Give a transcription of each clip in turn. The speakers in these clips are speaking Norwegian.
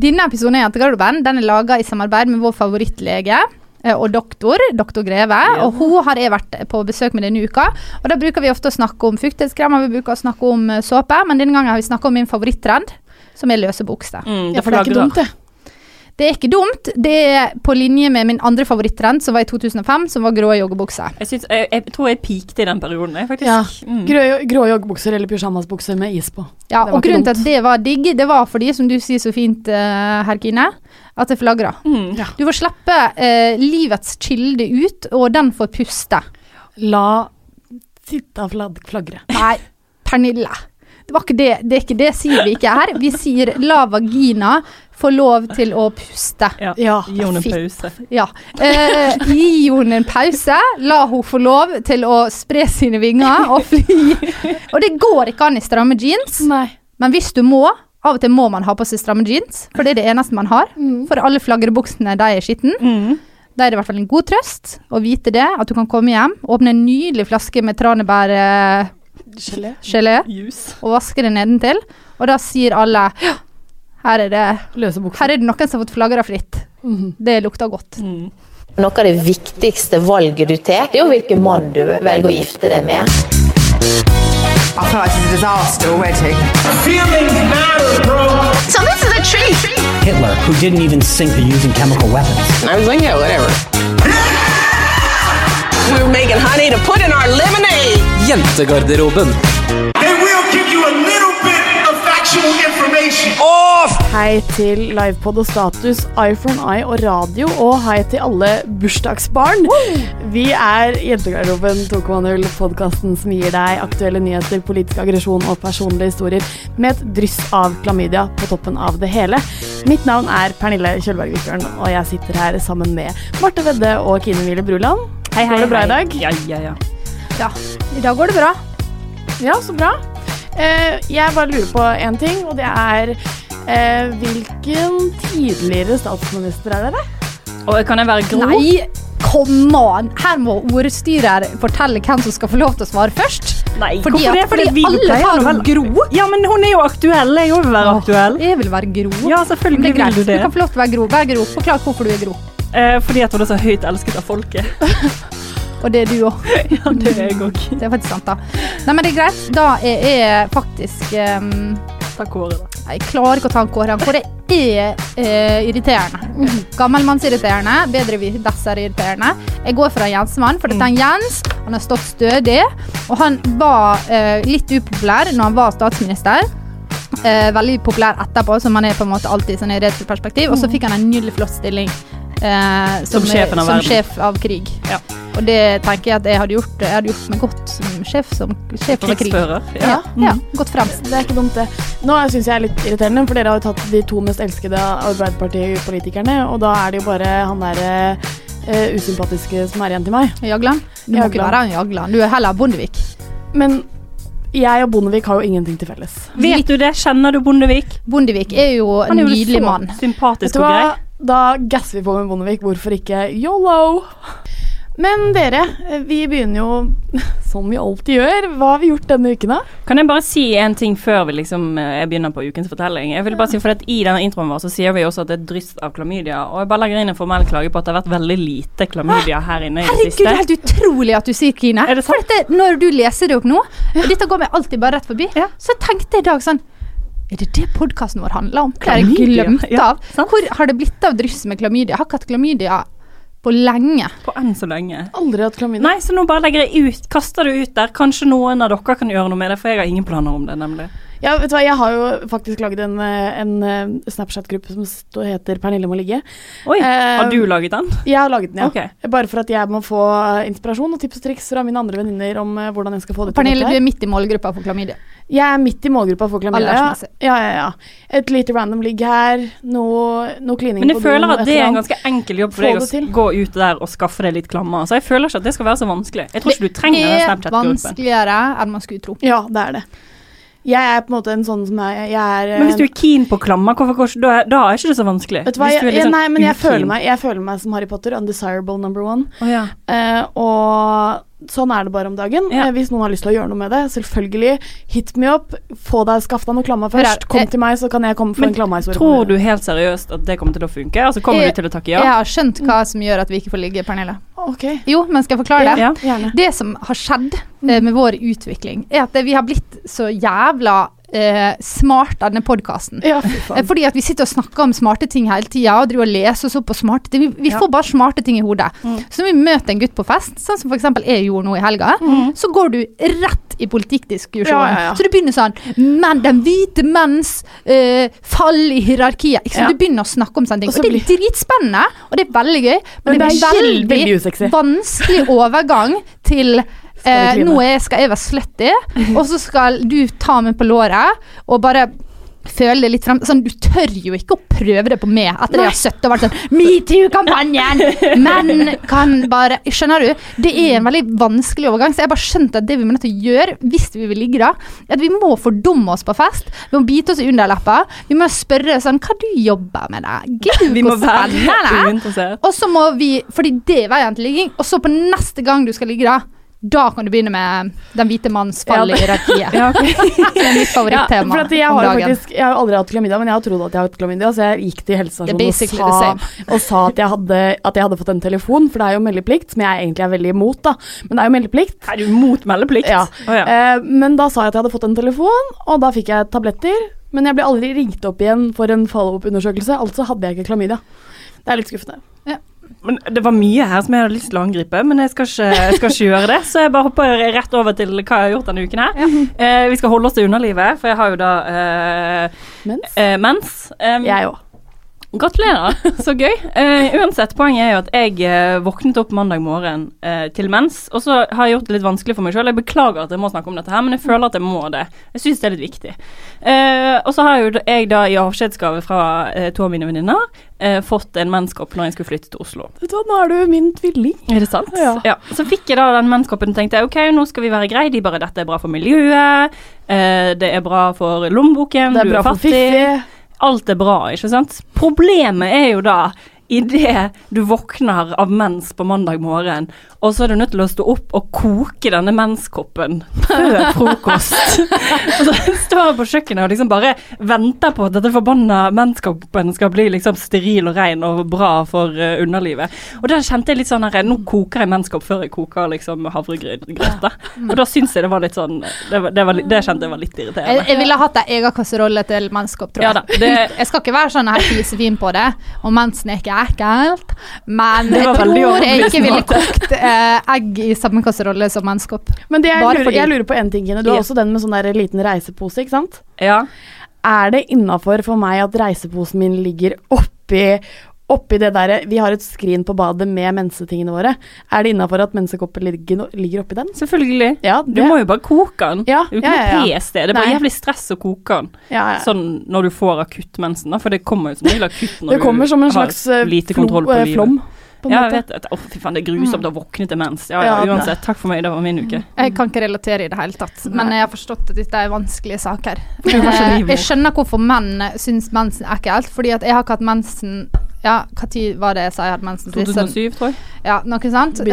Denne episoden av Jentegarderoben den er laga i samarbeid med vår favorittlege eh, og doktor, doktor Greve. Og hun har jeg vært på besøk med denne uka. Og Da bruker vi ofte å snakke om fuktighetskremer, vi bruker å snakke om eh, såpe. Men denne gangen har vi snakka om min favorittrend, som er løse bukser. Mm, Ja, for det er ikke dumt, det. Det er ikke dumt. Det er på linje med min andre favoritttrend, som var i 2005, som var grå joggebukser. Jeg, synes, jeg, jeg tror jeg peakte i den perioden, jeg, faktisk. Ja. Mm. Grå, grå joggebukser eller pyjamasbukser med is på. Ja, Det var og grunnen til at det var digg, det var fordi, som du sier så fint, uh, herr Kine, at det flagra. Mm. Ja. Du får slippe eh, livets kilde ut, og den får puste. La sitta flag- flagre. Nei, Pernille. Det, var ikke det, det er ikke det sier vi ikke her. Vi sier la vagina få lov til å puste. Ja. Ja. Gi henne en pause. Ja. Eh, gi henne en pause. La hun få lov til å spre sine vinger og fly. Og det går ikke an i stramme jeans, Nei. men hvis du må av og til må man ha på seg stramme jeans, for det er det eneste man har. For alle flagrebuksene, de er skitten. Mm. Da er det i hvert fall en god trøst å vite det, at du kan komme hjem, åpne en nydelig flaske med tranebærgelé Gelé. Juice. og vasker det nedentil. Og da sier alle ja, her er det, Løse her er det noen som har fått flagra fritt. Mm. Det lukter godt. Mm. Noe av det viktigste valget du tar, det er jo hvilken mann du velger å gifte deg med. I feel like it's a disaster already. Feelings matter, bro. So this is a treat. Hitler, who didn't even sink of using chemical weapons. I was like, yeah, whatever. We were making honey to put in our lemonade. Jentegarderoben. Hei til livepod og status, iPhone eye og radio, og hei til alle bursdagsbarn. Vi er Jentegarderoben 2.0, podkasten som gir deg aktuelle nyheter, politisk aggresjon og personlige historier med et dryss av klamydia på toppen av det hele. Mitt navn er Pernille Kjølberg Vikørn, og jeg sitter her sammen med Marte Vedde og Kine Wille Bruland. Hei, hei, Går det bra hei. i dag? Ja, ja, ja. Ja, i dag går det bra. Ja, så bra. Eh, jeg bare lurer på én ting, og det er eh, Hvilken tidligere statsminister er dere? Og kan jeg være grov? Nei, come on! Her må ordstyrer fortelle hvem som skal få lov til å svare først. Nei, Fordi, hvorfor det? Fordi, fordi alle tar vel- Gro. Ja, men hun er jo aktuell. Jeg vil være aktuell. Jeg vil være Gro. Ja, selvfølgelig vil du det. Du kan få lov til å være Gro. Vær Gro. Forklar hvorfor du er Gro. Eh, fordi at hun er så høyt elsket av folket. Og det er du òg. ja, det er jeg òg. Det er faktisk sant, da. Nei, men det er greit. Da er jeg faktisk um, Ta Kåre, da. Jeg klarer ikke å ta Kåre. Kåre er uh, irriterende. Gammelmannsirriterende. Bedre desser irriterende. Jeg går for en Jensmann, for dette er en Jens. Han har stått stødig. Og han var uh, litt upopulær når han var statsminister. Uh, veldig populær etterpå, som han er på en måte alltid sånn i retroperspektiv. Og så fikk han en nydelig flott stilling eh, Som sjefen av som verden. sjef av krig. Ja. Og det tenker jeg at jeg hadde gjort, jeg hadde gjort meg godt som sjef, som sjef over krig. Krigsfører. Ja, Mm. ja, gått fremst. Det er ikke dumt, det. Nå syns jeg er litt irriterende, for dere har jo tatt de to mest elskede Arbeiderpartipolitikerne, og da er det jo bare han derre uh, usympatiske som er igjen til meg. Jagland? Du må ikke være en Jagland. Du er heller Bondevik. Men jeg og Bondevik har jo ingenting til felles. Vet du det? Kjenner du Bondevik? Bondevik er jo en Han er jo nydelig så mann. Sympatisk og grei. Da gasser vi på med Bondevik. Hvorfor ikke yolo? Men dere, vi begynner jo som vi alltid gjør. Hva har vi gjort denne uken, da? Kan jeg bare si en ting før vi liksom eh, jeg begynner på ukens fortelling? Jeg vil bare si, for at I denne introen vår så sier vi også at det er dryss av klamydia. Og jeg bare legger inn en formell klage på at det har vært veldig lite klamydia her inne i det siste. Herregud, det er helt utrolig at du sier Kine. For dette, når du leser det opp nå, og dette går meg alltid bare rett forbi, Ja. så tenkte jeg i dag sånn Er det det podkasten vår handler om? Det har jeg glemt av. Ja, Hvor har det blitt av dryss med klamydia? Jeg har ikke hatt klamydia på lenge. På enn så lenge. Aldri hatt klamydia. Nei, så nå bare legger jeg ut, kaster det ut der. Kanskje noen av dere kan gjøre noe med det, for jeg har ingen planer om det, nemlig. Ja, vet du hva, jeg har jo faktisk laget en, eh, en eh, Snapchat-gruppe som heter Pernille må ligge. Oi, Eh, har du laget den? Jeg har laget den, ja. Okay. Bare for at jeg må få inspirasjon og tips og triks fra mine andre venninner om hvordan jeg skal få det til Pernille, du er midt i målgruppa for klamydia. Jeg er midt i målgruppa for klamydia. Ja. Ja, ja, ja. Et lite random ligg her, noe, noe klining Men jeg føler at det er en ganske enkel jobb for deg å til. gå ut der og skaffe deg litt klammer. Så jeg føler ikke at det skal være så vanskelig. Jeg tror ikke du trenger den Det er Snapchat-gruppen. vanskeligere enn man skulle tro. Ja, det er det. Jeg er på en måte en sånn som er Jeg er Men hvis du er keen på klammer, hvorfor da, er, da, er ikke det så vanskelig. Vet du hva, Hvis jeg, du er liksom nei, men jeg føler, meg, jeg føler meg som Harry Potter, undesirable number one. Oh, ja. uh, og sånn er det bare om dagen. Ja. Eh, hvis noen har lyst til å gjøre noe med det, selvfølgelig, hit me up. Få deg skaff deg noe klammer først. Kom til meg, så kan jeg komme for Men en klammehistorie. Tror du helt seriøst at det kommer til å funke? Altså Kommer Jeg- du til å takke Jeg har skjønt hva som gjør at vi ikke får ligge, Pernille. Okay. Jo, men skal jeg forklare det? Ja. gjerne. Det som har skjedd eh, med vår utvikling, er at vi har blitt så jævla eh, smart denne podkasten. Ja, fy Eh. Fordi at vi sitter og snakker om smarte ting hele tida og driver og leser oss opp på smarte ting. Vi, vi Ja. får bare smarte ting i hodet. Mm. Så når vi møter en gutt på fest, sånn som f.eks. jeg gjorde nå i helga, så går du rett i politikkdiskusjonen. Ja. Så du begynner sånn Men den hvite menns eh, fall i hierarkiet. Du begynner å snakke om sånne ting. Og Og, det er dritspennende, og det er veldig gøy, men, Men det, det er veldig veldig vanskelig overgang til Eh, nå skal jeg være slutty, og så skal du ta meg på låret og bare føle det litt frem. Sånn, du tør jo ikke å prøve det på meg etter jeg har sittet og vært sånn Metoo-kampanjen! Men kan bare Skjønner du? Det er en veldig vanskelig overgang, så jeg bare skjønte at det vi må nødt til å gjøre hvis vi vil ligge da, er at vi må fordumme oss på fest. Vi må bite oss i underleppa. Vi må spørre sånn Hva du jobber med, da? Gud, Vi må være uinteressert. Og så må vi, fordi det er veien til ligging, og så på neste gang du skal ligge da, da kan du begynne med den hvite manns fall i hierarkiet. Ja, okay. Det er mitt Ja, favorittema for at jeg har om dagen. faktisk Jeg har aldri hatt klamydia, men jeg har trodd at jeg har hatt klamydia, så jeg gikk til helsestasjonen og sa, og sa at, jeg hadde, at jeg hadde fått en telefon, for det er jo meldeplikt, som jeg egentlig er veldig imot, da. Men det er jo meldeplikt. Er du imot meldeplikt? Ja. Oh, ja. Eh, men da sa jeg at jeg hadde fått en telefon, og da fikk jeg tabletter. Men jeg ble aldri ringt opp igjen for en follow-up-undersøkelse, altså hadde jeg ikke klamydia. Det er litt skuffende. Men det var mye her som jeg hadde lyst til å angripe, men jeg skal ikke, jeg skal ikke gjøre det. Så jeg bare hopper rett over til hva jeg har gjort denne uken her. Eh, vi skal holde oss til underlivet, for jeg har jo da eh, Mens eh, mens. Um, jeg òg. Gratulerer, så gøy. Uh, uansett, poenget er jo at jeg uh, våknet opp mandag morgen uh, til mens, og så har jeg gjort det litt vanskelig for meg sjøl. Jeg beklager at jeg må snakke om dette her, men jeg føler at jeg må det. Jeg syns det er litt viktig. Og så har jo jeg da i avskjedsgave fra to av mine venninner fått en menskopp når jeg skulle flytte til Oslo. Vet du hva, nå er du min tvilling. Er det sant? Ja. Så fikk jeg da den menskoppen og tenkte ok, nå skal vi være greie. De bare dette er bra for miljøet, det er bra for lommeboken, er du bra er for fattig. Alt er bra, ikke sant? Problemet er jo da idet du våkner av mens på mandag morgen, og så er du nødt til å stå opp og koke denne menskoppen før frokost. og så står jeg på kjøkkenet og liksom bare venter på at dette forbanna menskoppen skal bli liksom steril og ren og bra for eh, underlivet. Og da kjente jeg litt sånn her Nå koker jeg menskopp før jeg koker liksom havregrøt. Og da syns jeg det var litt sånn Det, var, det, var, det kjente jeg var litt irriterende. Jeg, jeg ville hatt ei egen kasserolle til menskopp, tror jeg. Ja da, det- Jeg skal ikke være sånn her fisefin på det, og mensen er ikke ekkelt, men jeg tror jeg ikke ville kokt eh, egg i samme kasserolle som mannskopp. Men det jeg, lurer, fordi- jeg lurer på en ting, Kine. Du har også den med sånn der liten reisepose, ikke sant? Ja. Er det innafor for meg at reiseposen min ligger oppi Oppi det der, Vi har et skrin på badet med mensetingene våre. Er det innafor at mensekoppen ligger, ligger oppi den? Selvfølgelig. Ja, Du må jo bare koke den. Ja, du kan ja, ja, ja. pes det. Det er bare Nei. jævlig stress å koke den. Ja, ja. Sånn når du får akutt mensen, da. For det kommer jo som regel akutt når det kommer som en du har slags eh, lite flo- kontroll på eh, livet. flom, på en Ja, jeg måte. vet det. Å, fy faen, det er grusomt å våkne til mens. Ja, ja, uansett. Takk for meg, det var min uke. Jeg kan ikke relatere i det hele tatt, men jeg har forstått at dette er vanskelige saker. Du var så Eh, jeg skjønner hvorfor menn syns mensen er ekkelt, fordi at jeg har ikke hatt mensen Ja, når var det jeg sa jeg hadde mensen? Sånn- 2007, tror jeg. Ja, noe sant? Um.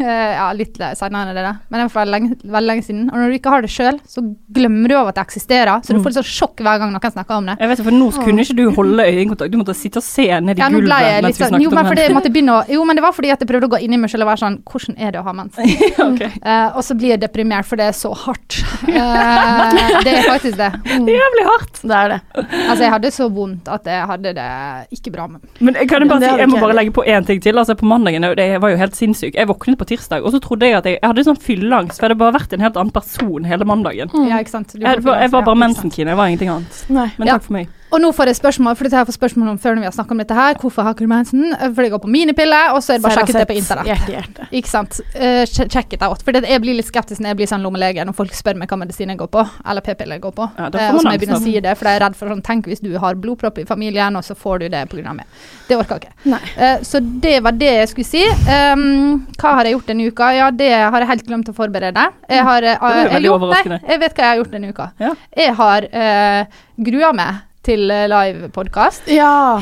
Eh, ja, litt seinere enn det, da. men det er for lenge, veldig lenge siden. Og når du ikke har det sjøl, så glemmer du over at det eksisterer. Så du får litt sånn sjokk hver gang noen snakker om det. Jeg vet for Nå kunne ikke du holde øyekontakt, du måtte sitte og se ned i Ja, gulvet jeg mens vi sånn snakket Jo, men om det. måtte å Jo, men det var fordi at jeg prøvde å gå inn i meg selv og være sånn Hvordan er det å ha mensen? okay. uh, og så blir jeg deprimert, for det er så hardt. Uh, det er faktisk det. Det er jævlig hardt. Det er det. Altså, jeg hadde så vondt at jeg hadde det ikke bra med. Men kan jeg, bare si, jeg må bare legge på én ting til. Altså På mandagen det var jo helt sinnssyk. Jeg våknet på tirsdag, og så trodde jeg at jeg, jeg hadde sånn fylleangst. For jeg hadde bare vært en helt annen person hele mandagen. Ja, ikke sant? Jeg, jeg var bare ja, mensenkine, jeg var ingenting annet. Nei. Men Ja. takk for meg. Og nå får jeg spørsmål, for dette har jeg fått spørsmål om før når vi har snakket om dette her. Hvorfor har ikke du mensen? Eh, Fordi jeg går på minipille, og så er det bare sjekket det på internett. Hjerte, hjerte. Ikke sant. Uh, check it out. For jeg blir litt skeptisk når jeg blir sånn lommelege når folk spør meg hva medisin jeg går på, eller p-piller jeg går på. Ja, får Eh, man og så må jeg begynner begynne å si det, for jeg er redd for sånn Tenk hvis du har blodpropp i familien, og så får du det pga. meg. Det orker jeg ikke. Eh, så det var det jeg skulle si. Um, hva har jeg gjort denne uka? Ja, det har jeg helt glemt å forberede. Jeg har uh, det jeg, veldig nei, overraskende. jeg vet hva jeg har gjort denne uka. Ja. Jeg har uh, grua meg til uh, livepodkast. Ja.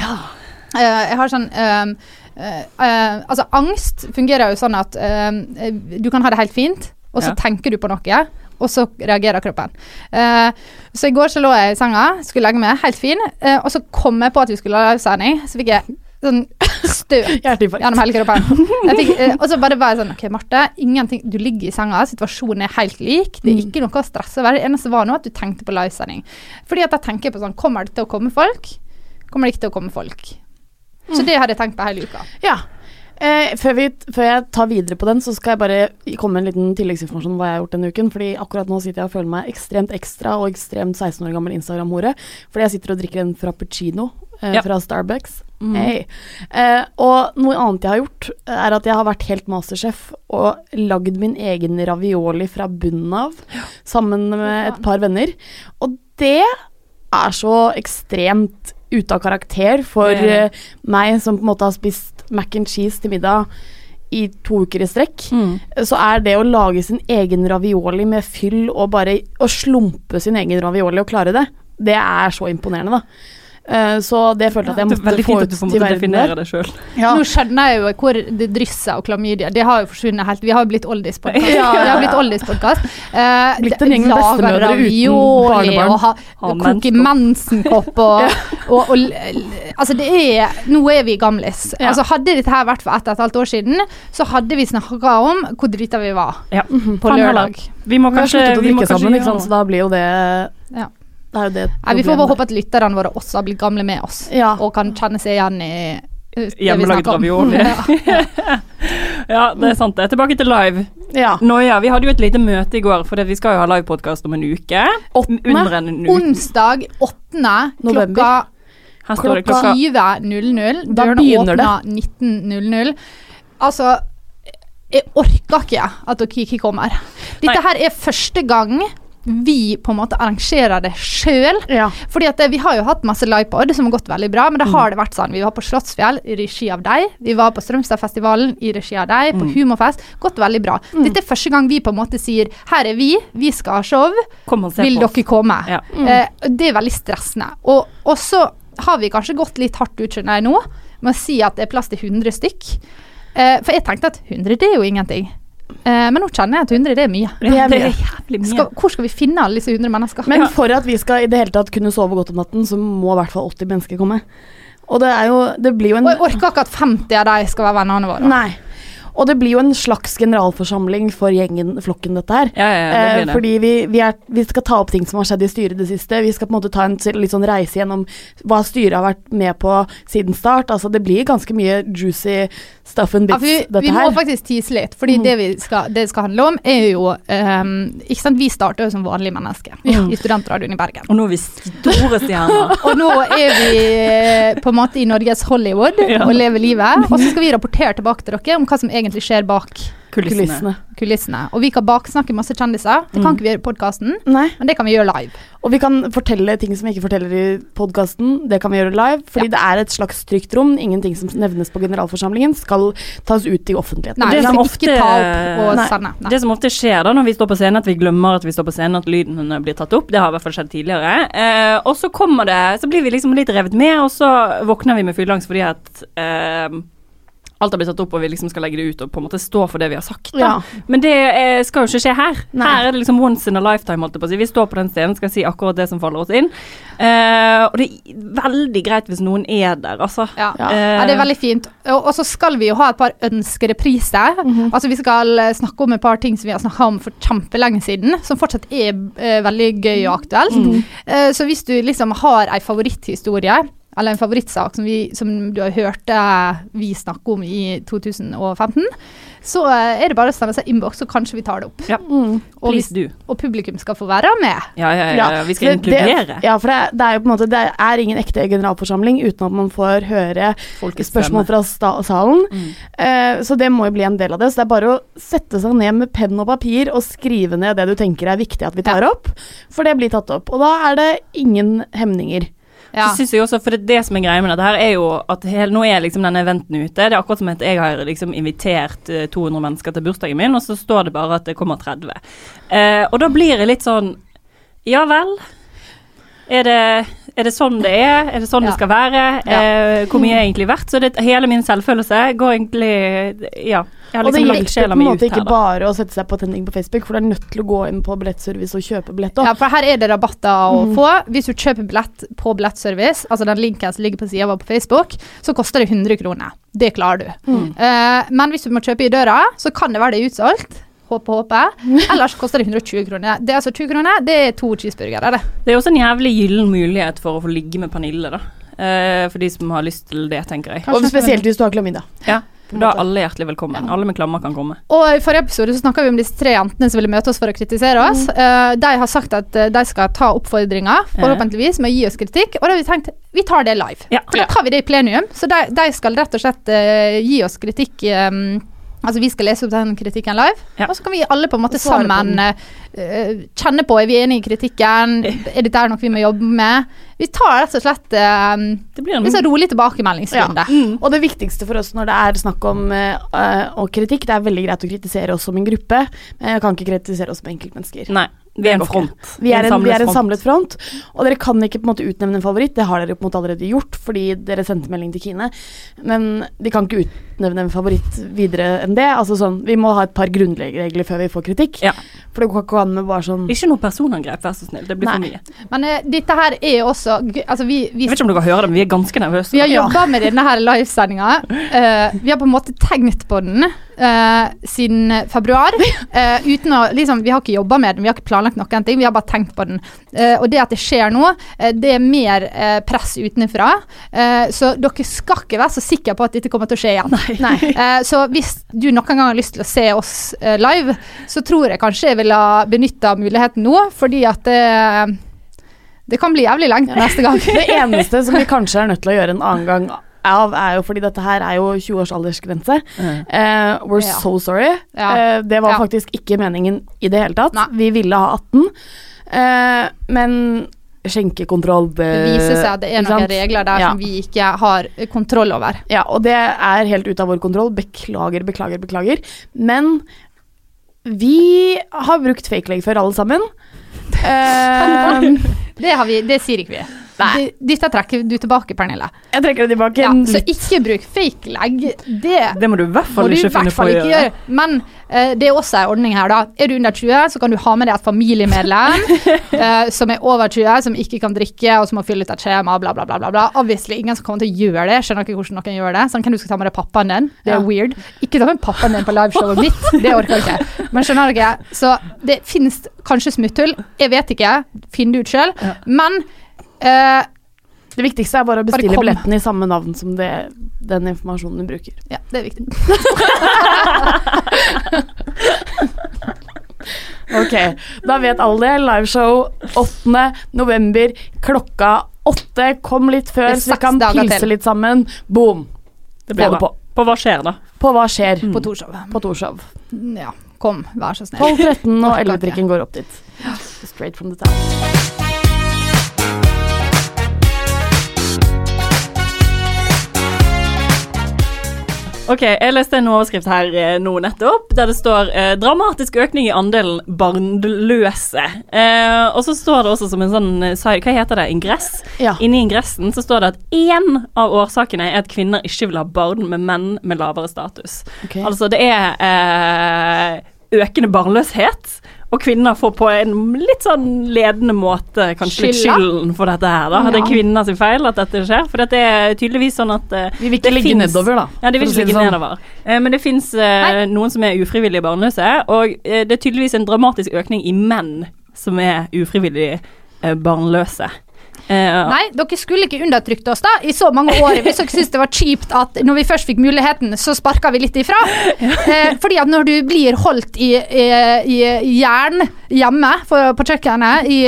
Eh, jeg har sånn ehm, eh, eh, Altså, angst fungerer jo sånn at ehm, eh, du kan ha det helt fint, og så Ja. tenker du på noe, og så reagerer kroppen. Uh, så i går så lå jeg i senga, skulle legge meg, helt fin, uh, og så kom jeg på at vi skulle ha livesending, så fikk jeg sånn støt gjennom hele kroppen. Jeg fikk, eh, og så bare var jeg sånn OK, Marte, ingenting Du ligger i senga, situasjonen er helt lik. Det er ikke noe å stresse over. Det eneste var nå at du tenkte på livesending. Fordi at jeg tenker på sånn Kommer det til å komme folk? Kommer det ikke til å komme folk? Så det hadde jeg tenkt på hele uka. Ja. Eh, før, vi, før jeg tar videre på den, så skal jeg bare komme med en liten tilleggsinformasjon om hva jeg har gjort denne uken. Fordi akkurat nå sitter jeg og føler meg ekstremt ekstra og ekstremt 16 år gammel Instagram-hore. Fordi jeg sitter og drikker en frappuccino eh, Ja. fra Starbucks. Hey. Eh, og noe annet jeg har gjort, er at jeg har vært helt masterchef og lagd min egen ravioli fra bunnen av, sammen med et par venner. Og det er så ekstremt ute av karakter for yeah. eh, meg som på en måte har spist mac and cheese til middag i to uker i strekk, Mm. så er det å lage sin egen ravioli med fyll og bare å slumpe sin egen ravioli og klare det, det er så imponerende, da. Eh, så det følte jeg at jeg det måtte veldig få fint ut at du får til måtte verden definere der. det sjøl. Ja. Nå skjønner jeg jo hvor det drysser av klamydia Det har jo forsvunnet helt. Vi har jo blitt oldies-podkast. Ja, ja, har ja. blitt oldies-podkast. Uh, Blitt en gjeng bestemødre uten barnebarn. og ha, Ha koke mensenkopp og, og, og, Altså, det er Nå er vi gamlis. Ja. Altså, hadde dette her vært for ett og et halvt år siden, så hadde vi snakka om hvor drita vi var Ja. på lørdag. Vi må Vi har kanskje sluttet å vi drikke sammen, ikke sant? så da blir jo det Ja. Det er jo det et Nei, vi får bare håpe at lytterne våre også har blitt gamle med oss, Ja. og kan kjenne seg igjen i Hjemmelagd ravioli. Ja. Ja, det er sant det. Tilbake til live. Ja. Noia, vi hadde jo et lite møte i går, for vi skal jo ha livepodkast om en uke. Under en uke. Onsdag 8. Klokka Her står det klokka 20.00. Da Dørene begynner det. åpner 19.00. Altså, jeg orker ikke at dere ikke kommer. Dette Nei. her er første gang vi på en måte arrangerer det sjøl. Ja. Fordi at eh, Vi har jo hatt masse livepod som har gått veldig bra, men Mm. det har det vært sånn. Vi var på Slottsfjell i regi av deg. Vi var på Strømstadfestivalen i regi av deg. Mm. På Humorfest. Gått veldig bra. Dette er første gang vi på en måte sier her er vi, vi skal ha show. Vil dere komme? Ja. Eh, det er veldig stressende. Og, og så har vi kanskje gått litt hardt ut skjønner jeg nå, med å si at det er plass til 100 stykk. Eh, for jeg tenkte at 100 det er jo ingenting. Eh, men nå kjenner jeg at 100 det er mye. Det er det mye. er jævlig mye. Skal, hvor skal vi finne alle disse 100 mennesker? Men for at vi skal i det hele tatt kunne sove godt om natten, så må i hvert fall 80 mennesker komme. Og det er jo Det blir jo en og jeg orker ikke at 50 av de skal være vennene våre. Nei. Og det blir jo en slags generalforsamling for gjengen, flokken, dette her. Ja, ja, ja, det blir Eh, det. fordi vi, vi, er, vi skal ta opp ting som har skjedd i styret det siste. Vi skal på en måte ta en litt sånn reise gjennom hva styret har vært med på siden start. Altså Det blir ganske mye juicy stuff and bits, ja, vi, dette vi må her. faktisk tease litt, fordi det vi skal, det skal handle om, er jo um, Ikke sant, vi starter jo som vanlige mennesker i Studentradioen i Bergen. Og nå er vi store stjerner. Og nå er vi eh, på en måte i Norges Hollywood Ja. og lever livet. Og så skal vi rapportere tilbake til dere om hva som egentlig skjer bak Kulissene. Kulissene. kulissene. Og vi kan baksnakke masse kjendiser. Det kan ikke vi gjøre i podkasten, men det kan vi gjøre live. Og vi kan fortelle ting som vi ikke forteller i podkasten. Det kan vi gjøre live. Fordi det er et slags trygt rom. Ingenting som nevnes på generalforsamlingen, skal tas ut i offentligheten. Nei, Det som ofte- Nei. Nei. Det som ofte skjer da når vi står på scenen, at vi glemmer at vi står på scenen, at lyden blir tatt opp. Det har i hvert fall skjedd tidligere. Eh, og så kommer det Så blir vi liksom litt revet med, og så våkner vi med fylleangst fordi at eh, alt har blitt tatt opp, og vi liksom skal legge det ut og på en måte stå for det vi har sagt. Da. Ja. Men det eh, skal jo ikke skje her. Nei. Her er det liksom once in a lifetime, holdt jeg på å si. Vi står på den scenen, skal si akkurat det som faller oss inn. Eh, og det er veldig greit hvis noen er der, altså. Ja. Ja. Eh, Ja, det er veldig fint. Og, og så skal vi jo ha et par ønskerepriser. Altså Vi skal eh, snakke om et par ting som vi har snakka om for kjempelenge siden, som fortsatt er eh, veldig gøy og aktuelt. Eh, så hvis du liksom har ei favoritthistorie, eller en favorittsak som, vi, som du har hørt eh, vi snakke om i 2015, så eh, er det bare å sende seg innboks, så kanskje vi tar det opp. Ja. Mm. Og, hvis, og publikum skal få være med. Ja, ja, ja, ja. Vi skal det- inkludere. Det, ja, for det, det er jo på en måte Det er ingen ekte generalforsamling uten at man får høre Folkets spørsmål fra sta salen. Mm. Eh, så det må jo bli en del av det. Så det er bare å sette seg ned med penn og papir og skrive ned det du tenker er viktig at vi tar opp. For det blir tatt opp. Og da er det ingen hemninger. Ja. Så synes jeg også, for det, det som er greia med dette her, er jo at hele, nå er liksom denne eventen ute. Det er akkurat som at jeg har liksom invitert eh, 200 mennesker til bursdagen min, og så står det bare at det kommer 30. Eh, og da blir det litt sånn Ja vel. Er det, er det sånn det er? Er det sånn det skal være? Eh, hvor mye er jeg egentlig verdt? Så det, hele min selvfølelse går egentlig Ja. Og det liksom hjelper på en måte ikke her, bare å sette seg på tenning på Facebook, for du er nødt til å gå inn på billettservice og kjøpe billett. Ja, for her er det rabatter å få. Hvis du kjøper billett på billettservice, altså den linken som ligger på sida vår på Facebook, så koster det 100 kroner. Det klarer du. Eh, men hvis du må kjøpe i døra, så kan det være det er utsolgt. Håpe, håpe. Ellers koster det 120 kroner. Det er altså 20 kroner, det er to cheeseburgere, det. Det er også en jævlig gyllen mulighet for å få ligge med Pernille, da. Uh, for de som har lyst til det, tenker jeg. Og spesielt hvis du har klamydia. Ja, da er alle hjertelig velkommen. Alle med klammer kan komme. Og i forrige episode så snakka vi om disse tre jentene som ville møte oss for å kritisere oss. Eh, de har sagt at eh, de skal ta oppfordringa, forhåpentligvis, med å gi oss kritikk. Og da har vi tenkt vi tar det live. Ja. For da tar vi det i plenum. Så de, de skal rett og slett uh, gi oss kritikk eh, Altså Vi skal lese opp den kritikken live, Ja. og så kan vi alle på en måte på sammen eh, kjenne på er vi enige i kritikken. Er dette noe vi må jobbe med? Vi tar rett og slett uh, Det blir en litt sånn rolig tilbakemeldingsrunde. Og det viktigste for oss når det er snakk om og kritikk, det er veldig greit å kritisere oss som en gruppe, men jeg kan ikke kritisere oss som enkeltmennesker. Nei, vi er en front. Vi er, en, vi er en samlet front, og dere kan ikke på en måte utnevne en favoritt. Det har dere på en måte allerede gjort, fordi dere sendte melding til Kine. Men de kan ikke utnevne en favoritt videre enn det. Altså sånn, Vi må ha et par grunnregler før vi får kritikk. Ja. For det går ikke an med bare sånn Ikke noe personangrep, vær så snill. Det blir for mye. Men uh, dette her er også Altså, vi, vi Jeg vet ikke om dere hører det, men vi er ganske nervøse. Vi har Ja. jobba med denne her livesendinga. Uh, vi har på en måte tenkt på den uh, siden februar. eh, uten å liksom, Vi har ikke jobba med den, vi har ikke planlagt noen ting. Vi har bare tenkt på den. Eh, og det at det skjer nå, eh, det er mer eh, press utenfra. Eh, så dere skal ikke være så sikre på at dette kommer til å skje igjen. Nei. Eh, så hvis du noen gang har lyst til å se oss eh, live, så tror jeg kanskje jeg ville ha benytta muligheten nå, fordi at det det kan bli jævlig lengt neste gang. Det eneste som vi kanskje er nødt til å gjøre en annen gang av, er jo fordi dette her er jo 20 års aldersgrense. Uh, we're Ja. so sorry. Ja. Uh, det var Ja. faktisk ikke meningen i det hele tatt. Nei. Vi ville ha 18, uh, men skjenkekontroll Det viser seg at det er noen regler der Ja. som vi ikke har eh, kontroll over. Ja, og det er helt ute av vår kontroll. Beklager, beklager, beklager. Men vi har brukt fake leg før, alle sammen. Eh, Det, har vi, det sier ikke vi. Nei. Dette trekker du tilbake, Pernille. jeg trekker det tilbake. Ja, så ikke bruk fake leg. Det Det må du i hvert fall ikke finne på å gjøre. gjøre. Men det er også en ordning her, da. Er du under 20, så kan du ha med deg et familiemedlem eh, som er over 20, som ikke kan drikke, og som må fylle ut et skjema, bla, bla, bla. bla, bla. Obviously, ingen som kommer til å gjøre det. Skjønner ikke hvordan noen gjør det. Sånn, kan du skal ta med deg pappaen din? Det er Ja. weird. Ikke ta med pappaen din på liveshowet mitt. Det orker jeg ikke. Men skjønner dere? Så det finnes kanskje smutthull. Jeg vet ikke. Finn det ut sjøl. Men eh, Det viktigste er bare å bestille billetten i samme navn som det, den informasjonen du bruker. ja, det er viktig. Ok, da vet alle det. Liveshow 8. november klokka åtte. Kom litt før, så vi kan pilse litt sammen. Boom. Det blir det på. På hva skjer, da? På hva skjer På Torshov. på Torshov. Ja, kom, vær så snill. 12, 13 og Orker 11-trikken går opp dit. Straight from the town. Ok, Jeg leste en overskrift her eh, nå nettopp, der det står eh, 'dramatisk økning i andelen barnløse'. Eh, og så står det også som en sånn eh, Hva heter det? Ingress? Ja. Inni ingressen så står det at én av årsakene er at kvinner ikke vil ha barn med menn med lavere status. Okay. Altså det er eh, økende barnløshet. Og kvinner får på en litt sånn ledende måte kanskje litt skylden for dette her. da. Det er kvinner sin feil at dette skjer. For det er tydeligvis sånn at eh, Vi vil ikke ligge finnes- nedover, da. Ja, de vil ikke ligge sånn. nedover. Eh, men det fins uh, noen som er ufrivillig barnløse, og eh, det er tydeligvis en dramatisk økning i menn som er ufrivillig eh, barnløse. Eh, Nei, dere skulle ikke undertrykt oss da i så mange år hvis dere syntes det var kjipt at når vi først fikk muligheten, så sparka vi litt ifra. Eh, fordi at når du blir holdt i, i, i jern hjemme for, på kjøkkenet i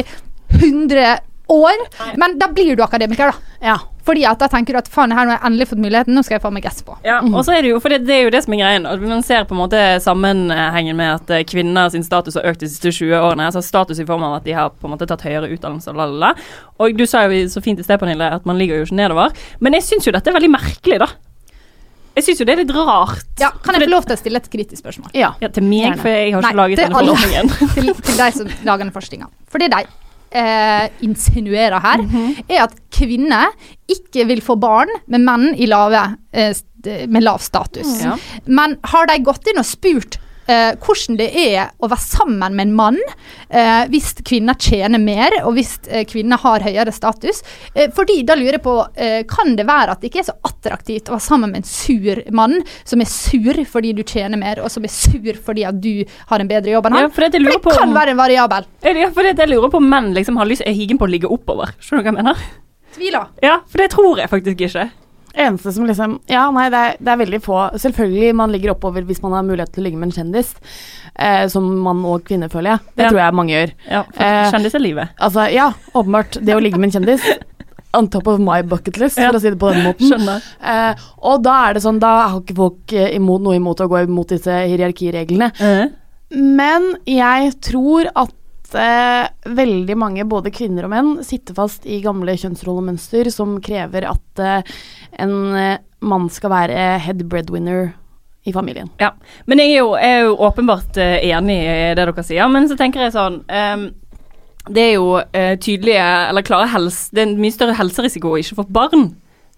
100 år, men da blir du akademiker, da. Ja. Fordi at da tenker du at faen, her har jeg endelig fått muligheten, nå skal jeg få meg gass på. Ja, og så er det jo, for det, det er jo det som er greien. Man ser på en måte sammenhengen med at eh, kvinner sin status har økt de siste 20 årene. Altså status i form av at de har på en måte tatt høyere utdannelse og lalala. Og du sa jo så fint i sted, Pernille, at man ligger jo ikke nedover. Men jeg syns jo dette er veldig merkelig, da. Jeg syns jo det er litt rart. Ja, Kan jeg få lov til å stille et kritisk spørsmål? ja. Ja, til meg, for jeg har ikke Nei, laget denne alle. forskningen. til, til de som lager den forskninga. For det de eh, insinuerer her, er at kvinner ikke vil få barn med menn i lave, eh, med lav status. Ja. Men har de gått inn og spurt eh, hvordan det er å være sammen med en mann eh, hvis kvinner tjener mer, og hvis eh, kvinner har høyere status? Eh, fordi da lurer jeg på, eh, kan det være at det ikke er så attraktivt å være sammen med en sur mann, som er sur fordi du tjener mer, og som er sur fordi at du har en bedre jobb enn han? Ja, for det, For det på kan være en variabel. ja, for det, jeg lurer på om menn liksom har lyst, er higen på å ligge oppover. Skjønner du hva jeg mener? Tviler. Ja, for det tror jeg faktisk ikke. Eneste som liksom Ja, nei, det er, det er veldig få. Selvfølgelig man ligger oppover hvis man har mulighet til å ligge med en kjendis. Eh, som mann og kvinne, føler jeg. Det Ja. tror jeg mange gjør. Ja, for Eh, Altså, ja, åpenbart. Det å ligge med en kjendis On top of my bucket list, Ja. for å si det på den måten. Eh, og da er det sånn, da har ikke folk eh, imot, noe imot å gå imot disse hierarkireglene. Eh. Men jeg tror at eh, veldig mange, både kvinner og menn, sitter fast i gamle kjønnsrollemønster som krever at eh, en eh, mann skal være head breadwinner i familien. Ja, men jeg er jo, er jo åpenbart eh, enig i det dere sier, men så tenker jeg sånn um Det er jo eh, tydelige, eller klare helse Det er en mye større helserisiko å ikke få barn.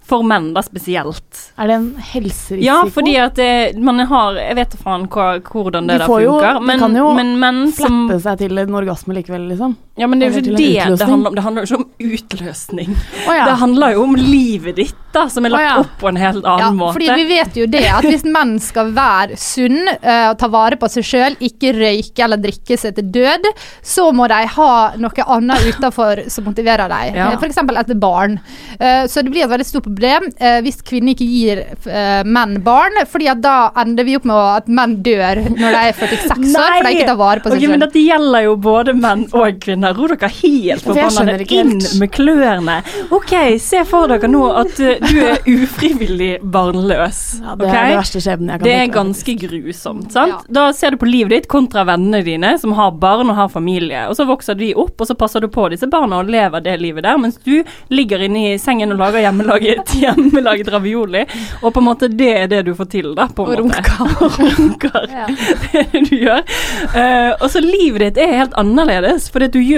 For menn, da spesielt. Er det en helserisiko? Ja, fordi at det, man har Jeg vet da faen hva, hvordan det Du der funker. jo- funker, du kan jo men menn som seg til en orgasme likevel, liksom. Ja, men det er jo ikke det det handler om. Det handler jo ikke om utløsning. Oh, ja. Det handler jo om livet ditt, da, som er lagt oh, ja. opp på en helt annen Ja, måte. fordi vi vet jo det, at hvis menn skal være sunn eh, og ta vare på seg sjøl, ikke røyke eller drikke seg til død, så må de ha noe annet utenfor som motiverer dem. Ja. Eh, F.eks. et barn. Uh, så det blir et veldig stort problem uh, hvis kvinner ikke gir menn barn, fordi da ender vi opp med at menn dør når de er 46 år, for de ikke tar vare på seg sjøl. men dette gjelder jo både menn og kvinner. Ro dere helt forbanna inn med klørne. Ok, se for dere nå at uh, du er ufrivillig barnløs. Ja, det er det kan Det er ganske grusomt. sant? Ja. Da ser du på livet ditt kontra vennene dine som har barn og har familie. Og så vokser de opp, og så passer du på disse barna og lever det livet der, mens du ligger inne i sengen og lager hjemmelaget, hjemmelaget ravioli. Og på en måte det er det du får til, da. På en Og måte. runker. runker. Det er det du gjør. Uh, og så livet ditt er helt annerledes, fordi du gjør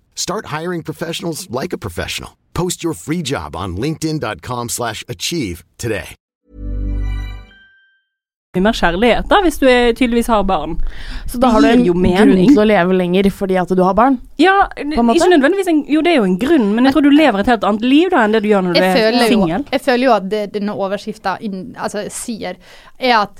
Start hiring professionals like a professional. Post your free job on linkedin.com/achieve slash achieve today. mye mer kjærlighet da, hvis du er, tydeligvis har barn. Så da har du en jo grunn til å leve lenger fordi at du har barn? Ja, en måte? ikke nødvendigvis en, Jo, det er jo en grunn, men jeg tror du lever et helt annet liv da enn det du gjør når du jeg er singel. jeg føler jo at det, denne overskrifta altså, sier, er at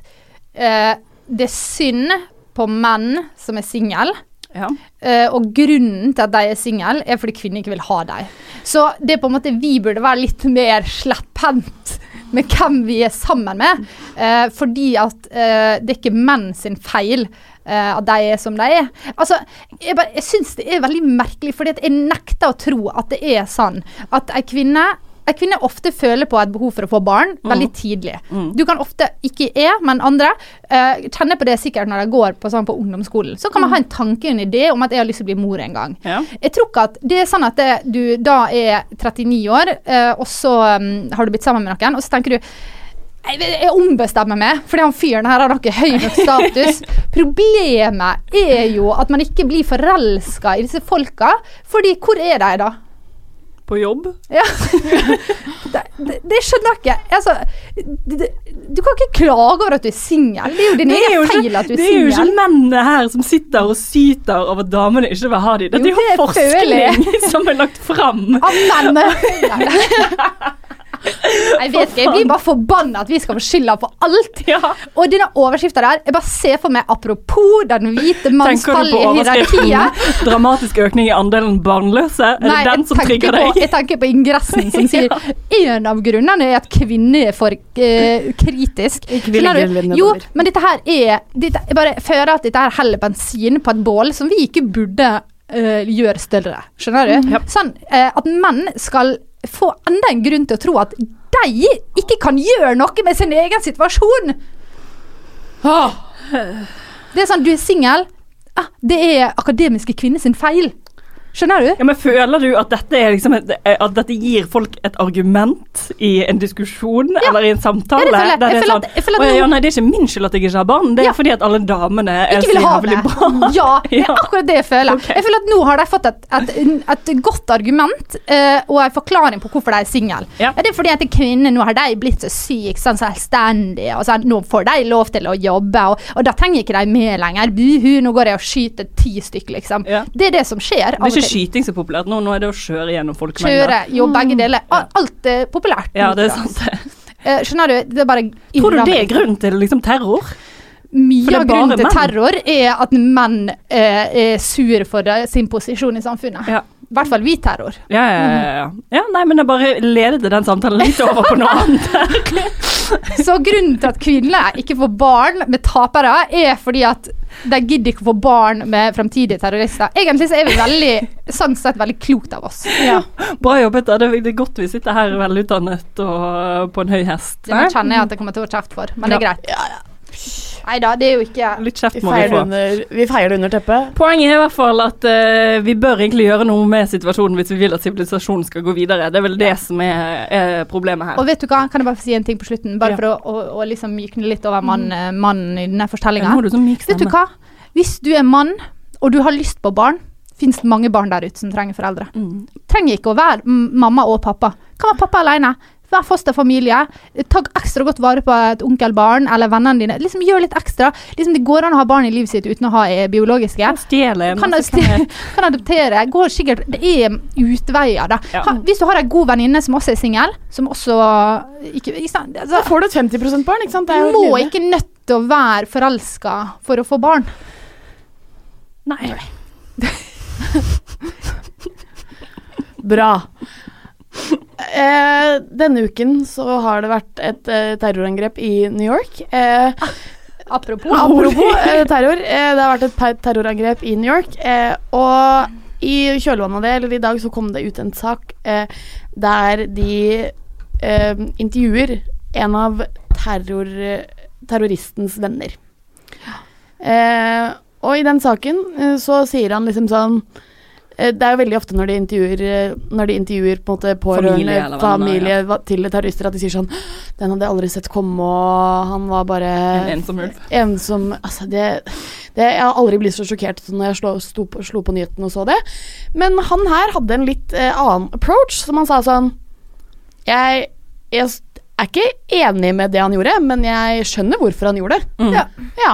eh, det er synd på menn som er single. Ja. Uh, og grunnen til at de er single, er fordi kvinner ikke vil ha dem. Så det er på en måte vi burde være litt mer slepphendt med hvem vi er sammen med. Uh, fordi at uh, det er ikke menn sin feil at de er som de er. Altså, jeg, bare- jeg syns det er veldig merkelig, fordi jeg nekter å tro at det er sånn at ei kvinne en kvinne ofte føler på et behov for å få barn veldig tidlig. Du kan ofte, ikke jeg, men andre, uh, kjenne på det sikkert når de går på, sånn, på ungdomsskolen. Så kan man ha en tanke en idé om at jeg har lyst til å bli mor en gang. Ja. Jeg tror ikke at det er sånn at det, du da er 39 år, uh, og så um, har du blitt sammen med noen, og så tenker du jeg, jeg ombestemmer meg, fordi han fyren her har ikke høy nok status. Problemet er jo at man ikke blir forelska i disse folka, fordi hvor er de da? På jobb? Ja. det, det, det skjønner jeg ikke. Altså, det, du kan ikke klage over at du er singel. Det er jo din egen feil at du er Det er jo ikke mennene her som sitter og syter over at damene ikke vil ha dem. Dette er Jo, forskning som er lagt fram. Av mennene. Jeg vet ikke, jeg blir bare forbanna at vi skal få skylda for alt. Ja. Og denne overskrifta der, jeg bare ser for meg apropos den hvite manns fall i hierarkiet. 'dramatisk økning i andelen barnløse'? Er Nei, det den som trigger på, deg? jeg tenker på ingressen som sier en av grunnene er at kvinner er for uh, kritisk. Legger du? Jo, men dette her er dette, Jeg bare føler at dette her heller bensin på et bål som vi ikke burde uh, gjøre større. Skjønner du? Mm. Sånn uh, at menn skal få enda en grunn til å tro at de ikke kan gjøre noe med sin egen situasjon. Det er sånn, du er singel. Ah, det er akademiske kvinner sin feil. Skjønner du? Ja, men Føler du at dette, liksom et, at dette gir folk et argument i en diskusjon eller i en samtale? Ja, det føler jeg. Der Jeg føler sånn, at- jeg føler at «Å, ja, nå- ja, nei, Det er ikke min skyld at jeg ikke har barn, det er Ja. fordi at alle damene er så jævlig bra. Ja, det er Ja. akkurat det jeg føler. Okay. Jeg føler at Nå har de fått et, et, et godt argument uh, og en forklaring på hvorfor de er single. Ja. det er fordi at kvinner nå har de blitt så syke, sånn selvstendige, og sånn, nå får de lov til å jobbe, og, og da trenger ikke de med lenger. Buhu, nå går jeg og skyter ti stykker, liksom. Ja. Det er det som skjer. Det er ikke skyting så populært nå, nå er det å kjøre gjennom Kjøre, jo, begge deler. Al- Alt er populært. Ja, det er sant. det. Eh, skjønner du? Det er bare Tror du det er grunnen til liksom terror? Mye av grunnen til menn. terror er at menn eh, er sur for sin posisjon i samfunnet. Ja. I hvert fall hvit-terror. Ja, ja, ja, ja. ja, nei, men jeg bare ledet den samtalen litt over på noe annet. Så grunnen til at kvinner ikke får barn med tapere, er fordi at de gidder ikke å få barn med fremtidige terrorister. Egentlig så er vi veldig, sånn sett veldig klokt av oss. Bra jobbet. Det er- det godt vi sitter her velutdannet og på en høy hest. Det kjenner jeg at jeg kommer til å få kjeft for, men det er greit. Nei da, det er jo ikke Litt Vi kjeft må vi få. under, vi feier det under teppet. Poenget er i hvert fall at uh, vi bør egentlig gjøre noe med situasjonen hvis vi vil at sivilisasjonen skal gå videre. Det er vel det som er, er problemet her. Og vet du hva, kan jeg bare få si en ting på slutten, bare Ja. for å, å, å liksom mykne litt over mann- eh, mannen i denne fortellinga. Vet du hva? Hvis du er mann, og du har lyst på barn, fins det mange barn der ute som trenger foreldre. Mm. Trenger ikke å være mamma og pappa. Kan være pappa alene. Vær fosterfamilie. Ta ekstra godt vare på et onkelbarn eller vennene dine. Liksom Gjør litt ekstra. Liksom Det går an å ha barn i livet sitt uten å ha biologiske. Kan Stjele en. Kan, kan kan adoptere. Går sikkert, det er utveier, da. Ja. Ha, hvis du har ei god venninne som også er singel, som også ikke, ikke sant? Da Altså, får du et 50% barn, ikke sant? Det er må ikke nødt til å være forelska for å få barn. Nei. Bra. Eh, denne uken så har det vært et eh, terrorangrep i New York. Eh, Apropos. apropos eh, terror. Eh, det har vært et terrorangrep i New York. Eh, og i kjølvannet av det, eller i dag, så kom det ut en sak der de eh, intervjuer en av terror, terroristens venner. Eh, og i den saken så sier han liksom sånn Det er jo veldig ofte når de intervjuer eh, Når de intervjuer på en måte pårørende, Familie familie ja. til terrorister, at de sier sånn Den hadde jeg aldri sett komme, og han var bare En ensom ulv. ensom Altså, det, det Jeg har aldri blitt så sjokkert som når jeg slo, sto på, slo på nyheten og så det. Men han her hadde en litt eh, annen approach, som han sa sånn Jeg, jeg er ikke enig med det han gjorde, men jeg skjønner hvorfor han gjorde det. Mm. Ja. ja.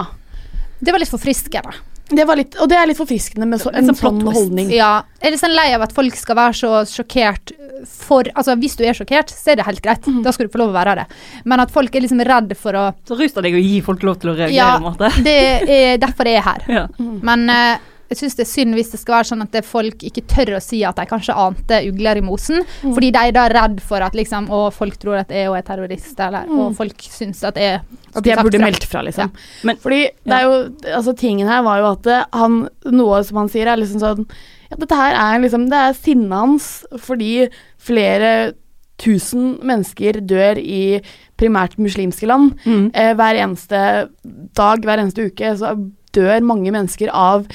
Det var litt forfriskende. Det var litt, og det er litt forfriskende med så, en en sånn sånn holdning. Ja. Jeg er litt sånn lei av at folk skal være så sjokkert for Altså, hvis du er sjokkert, så er det helt greit. Mm. Da skal du få lov å være det. Men at folk er liksom redd for å Så rus deg å gi folk lov til å reagere, Ja, det er derfor jeg er her. Ja. Men eh, jeg syns det er synd hvis det skal være sånn at folk ikke tør å si at de kanskje ante ugler i mosen, fordi de er da redd for at liksom Å, folk tror at jeg òg er terrorist, eller Mm. Og folk syns at jeg At jeg burde meldt fra, liksom. Ja. Fordi det er jo Altså, tingen her var jo at eh, han Noe som han sier, er liksom sånn Ja, dette her er liksom Det er sinnet hans fordi flere tusen mennesker dør i primært muslimske land. Mm. Eh, hver eneste dag, hver eneste uke, så dør mange mennesker av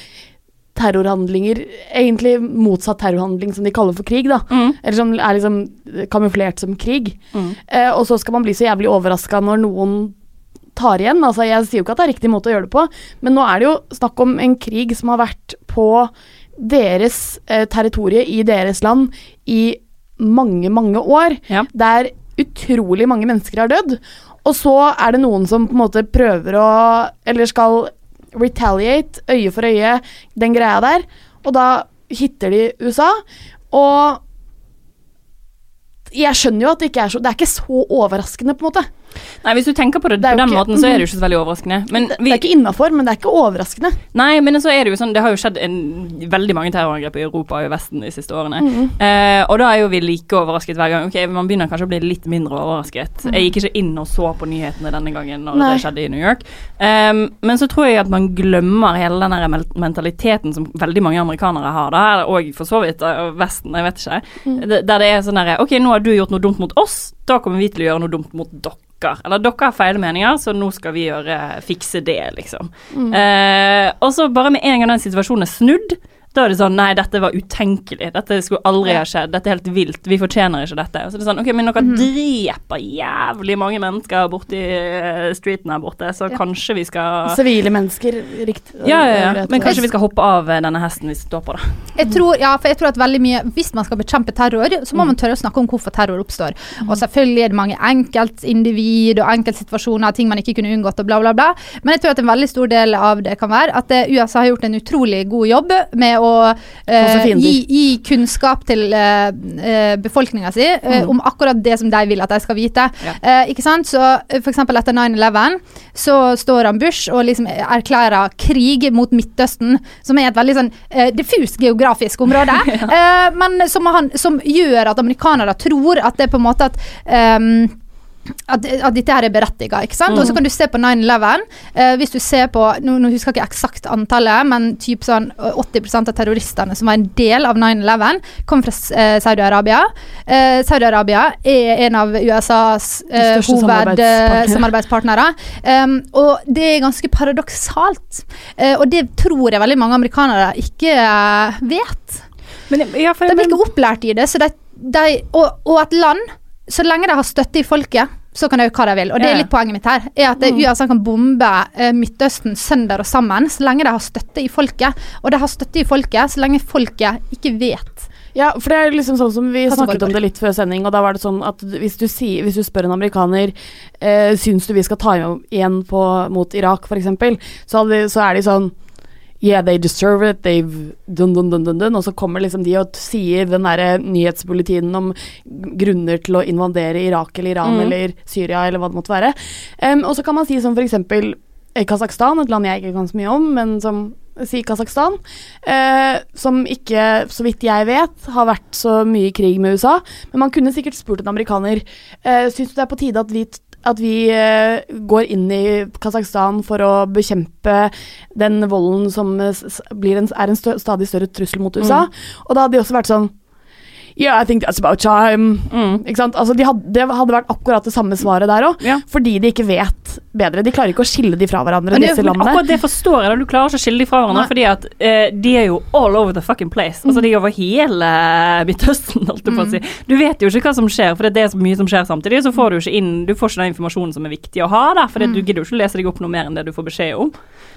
terrorhandlinger, egentlig motsatt terrorhandling som de kaller for krig, da. Mm. Eller som er liksom kamuflert som krig. Mm. Eh, og så skal man bli så jævlig overraska når noen tar igjen. Altså, jeg sier jo ikke at det er riktig måte å gjøre det på, men nå er det jo snakk om en krig som har vært på deres eh, territorie i deres land i mange, mange år. Ja. Der utrolig mange mennesker har dødd. Og så er det noen som på en måte prøver å Eller skal retaliate, øye for øye, den greia der. Og da hitter de USA. Og jeg skjønner jo at det ikke er så Det er ikke så overraskende, på en måte. Nei, hvis du tenker på det, Det på den ikke- måten, så er det jo ikke så veldig overraskende. Men det, vi, det er ikke innafor, men det er ikke overraskende. Nei, men så er det jo sånn Det har jo skjedd en, veldig mange terrorangrep i Europa og i Vesten de siste årene. Mhm. Eh, og da er jo vi like overrasket hver gang. Ok, Man begynner kanskje å bli litt mindre overrasket. Jeg gikk ikke inn og så på nyhetene denne gangen når Mhm. Nei. det skjedde i New York. Um, men så tror jeg at man glemmer hele den der mentaliteten som veldig mange amerikanere har, da, og for så vidt eh, Vesten, jeg vet ikke. Mm. Der det er sånn derre Ok, nå har du gjort noe dumt mot oss, da kommer vi til å gjøre noe dumt mot dere. Eller dere har feil meninger, så nå skal vi gjøre, fikse det, liksom. Mm. Eh, og så bare med en gang den situasjonen er snudd, da er det sånn Nei, dette var utenkelig. Dette skulle aldri ha skjedd. Dette er helt vilt. Vi fortjener ikke dette. Og så er det sånn Ok, men dere mm. dreper jævlig mange mennesker borti eh, streeten her borte, så Ja. kanskje vi skal Sivile mennesker, riktig. ja, ja, ja. Men kanskje vi skal hoppe av eh, denne hesten vi står på, da. Jeg tror, ja, for jeg tror at veldig mye Hvis man skal bekjempe terror, så må man tørre å snakke om hvorfor terror oppstår. Og selvfølgelig er det mange enkeltindivid og enkeltsituasjoner, ting man ikke kunne unngått og bla, bla, bla. Men jeg tror at en veldig stor del av det kan være at eh, USA har gjort en utrolig god jobb med å eh, gi, gi kunnskap til eh, eh, befolkninga si eh, om akkurat det som de vil at de skal vite. Ja. Eh, ikke sant? Så f.eks. for eksempel etter 9-11 så står han Bush og liksom erklærer krig mot Midtøsten, som er et veldig sånn eh, diffust geografisk område, eh, men som, han, som gjør at amerikanere tror at det er på en måte at ehm, at, at dette her er berettiga. ikke sant? Og så kan du se på 9-11. Eh, hvis du ser på nå, nå husker jeg ikke eksakt antallet, men typ sånn eh, 80% av terroristene som var en del av 9-11, kom fra eh, Saudi-Arabia. Eh, Saudi-Arabia er en av USAs eh, hovedsamarbeidspartnere. Um, og det er ganske paradoksalt. Eh, og det tror jeg veldig mange amerikanere ikke eh, vet. Men, ja, for, De blir ikke opplært i det. Så de, de, og, og et land, så lenge de har støtte i folket, så kan de gjøre hva de vil. Og det er litt poenget mitt her. er at USA kan bombe Midtøsten sønder og sammen, så lenge de har støtte i folket. Og de har støtte i folket så lenge folket ikke vet. Ja, for det er liksom sånn som vi snakket om det litt før sending, og da var det sånn at hvis du, sier, hvis du spør en amerikaner eh, Syns du vi skal ta igjen på, mot Irak, eksempel, så, så er de sånn Yeah, they deserve it, they've dun, dun, dun, dun, dun. Og så kommer liksom de og sier den derre nyhetsbulletinen om grunner til å invadere Irak eller Iran Mm. eller Syria eller hva det måtte være. Um, og så kan man si som for eksempel eh, Kasakhstan, et land jeg ikke kan så mye om, men som Si Kasakhstan, eh, som ikke, så vidt jeg vet, har vært så mye i krig med USA. Men man kunne sikkert spurt en amerikaner eh, Syns du det er på tide at vi, at vi eh, går inn i Kasakhstan for å bekjempe den volden som en, er en stadig større trussel mot USA? Og da hadde de også vært sånn Yeah, I think that's about time. Mm. Altså, de hadde, det hadde vært akkurat det samme svaret der òg, Ja. fordi de ikke vet bedre. De klarer ikke å skille de fra hverandre, Men det, disse men landene. akkurat det forstår jeg, da. Du klarer ikke å skille de fra hverandre, Nei. fordi at uh, de er jo all over the fucking place. Altså, de er over hele Midtøsten, holdt jeg på å si. Du vet jo ikke hva som skjer, for det er så mye som skjer samtidig. Så får du ikke inn Du får ikke den informasjonen som er viktig å ha, da, for du gidder jo ikke å lese deg opp noe mer enn det du får beskjed om.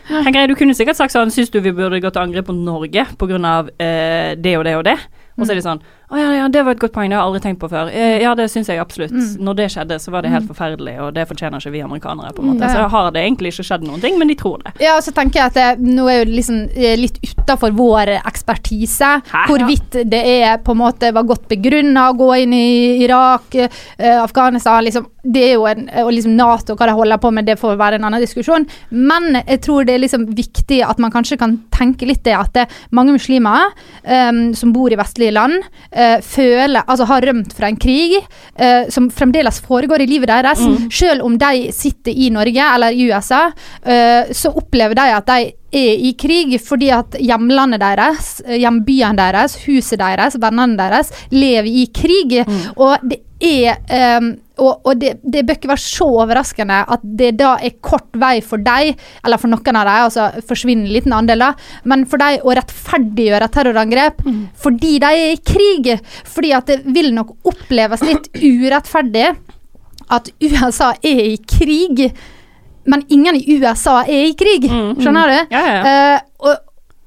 Tenker jeg, Du kunne sikkert sagt sånn Syns du vi burde gå til angrep på Norge pga. Uh, det og det og det? Og så er de sånn Å ja, ja, det var et godt poeng, det har jeg aldri tenkt på før. Eh, Ja, det syns jeg absolutt. Mm. Når det skjedde, så var det helt Mm. forferdelig, og det fortjener ikke vi amerikanere, på en måte. Mm. Så har det egentlig ikke skjedd noen ting, men de tror det. Ja, og så tenker jeg at det, nå er jo liksom eh, litt utafor vår ekspertise hvorvidt det er på en måte var godt begrunna å gå inn i Irak, eh, Afghanistan liksom, Det er jo en, Og liksom Nato, hva de holder på med, det får være en annen diskusjon. Men jeg tror det er liksom viktig at man kanskje kan tenke litt det at det, mange muslimer eh, som bor i vestlige land, eh, føler Altså har rømt fra en krig eh, som fremdeles foregår i livet deres. Mm. Selv om de sitter i Norge eller i USA, eh, så opplever de at de er i krig fordi at hjemlandet deres, eh, hjembyen deres, huset deres, vennene deres lever i krig. Og det er eh, og, og det, det bør ikke være så overraskende at det da er kort vei for deg, eller for noen av dem, altså forsvinner en liten andel, da, men for deg å rettferdiggjøre terrorangrep fordi de er i krig. Fordi at det vil nok oppleves litt urettferdig at USA er i krig, men ingen i USA er i krig. Skjønner du? Ja, ja, Eh, og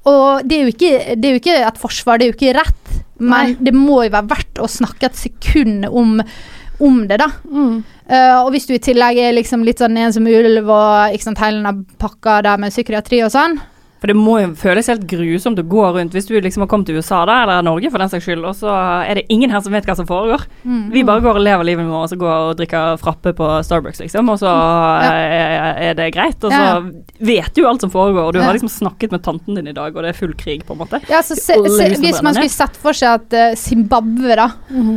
og det, er ikke, det er jo ikke et forsvar, det er jo ikke rett, men det må jo være verdt å snakke et sekund om, om det, da. Eh, og hvis du i tillegg er liksom litt sånn en som ulv og ikke sant, hele den pakka der med psykiatri og sånn, For det må jo føles helt grusomt å gå rundt hvis du liksom har kommet til USA da, eller Norge for den saks skyld, og så er det ingen her som vet hva som foregår. Mm. Vi bare går og lever livet vårt og så går og drikker frappe på Starbucks, liksom, og så ja. er det greit. Og så Ja. vet du jo alt som foregår, og du Ja. har liksom snakket med tanten din i dag, og det er full krig, på en måte. Ja, så se, se, Hvis man skulle sett for seg at uh, Zimbabwe da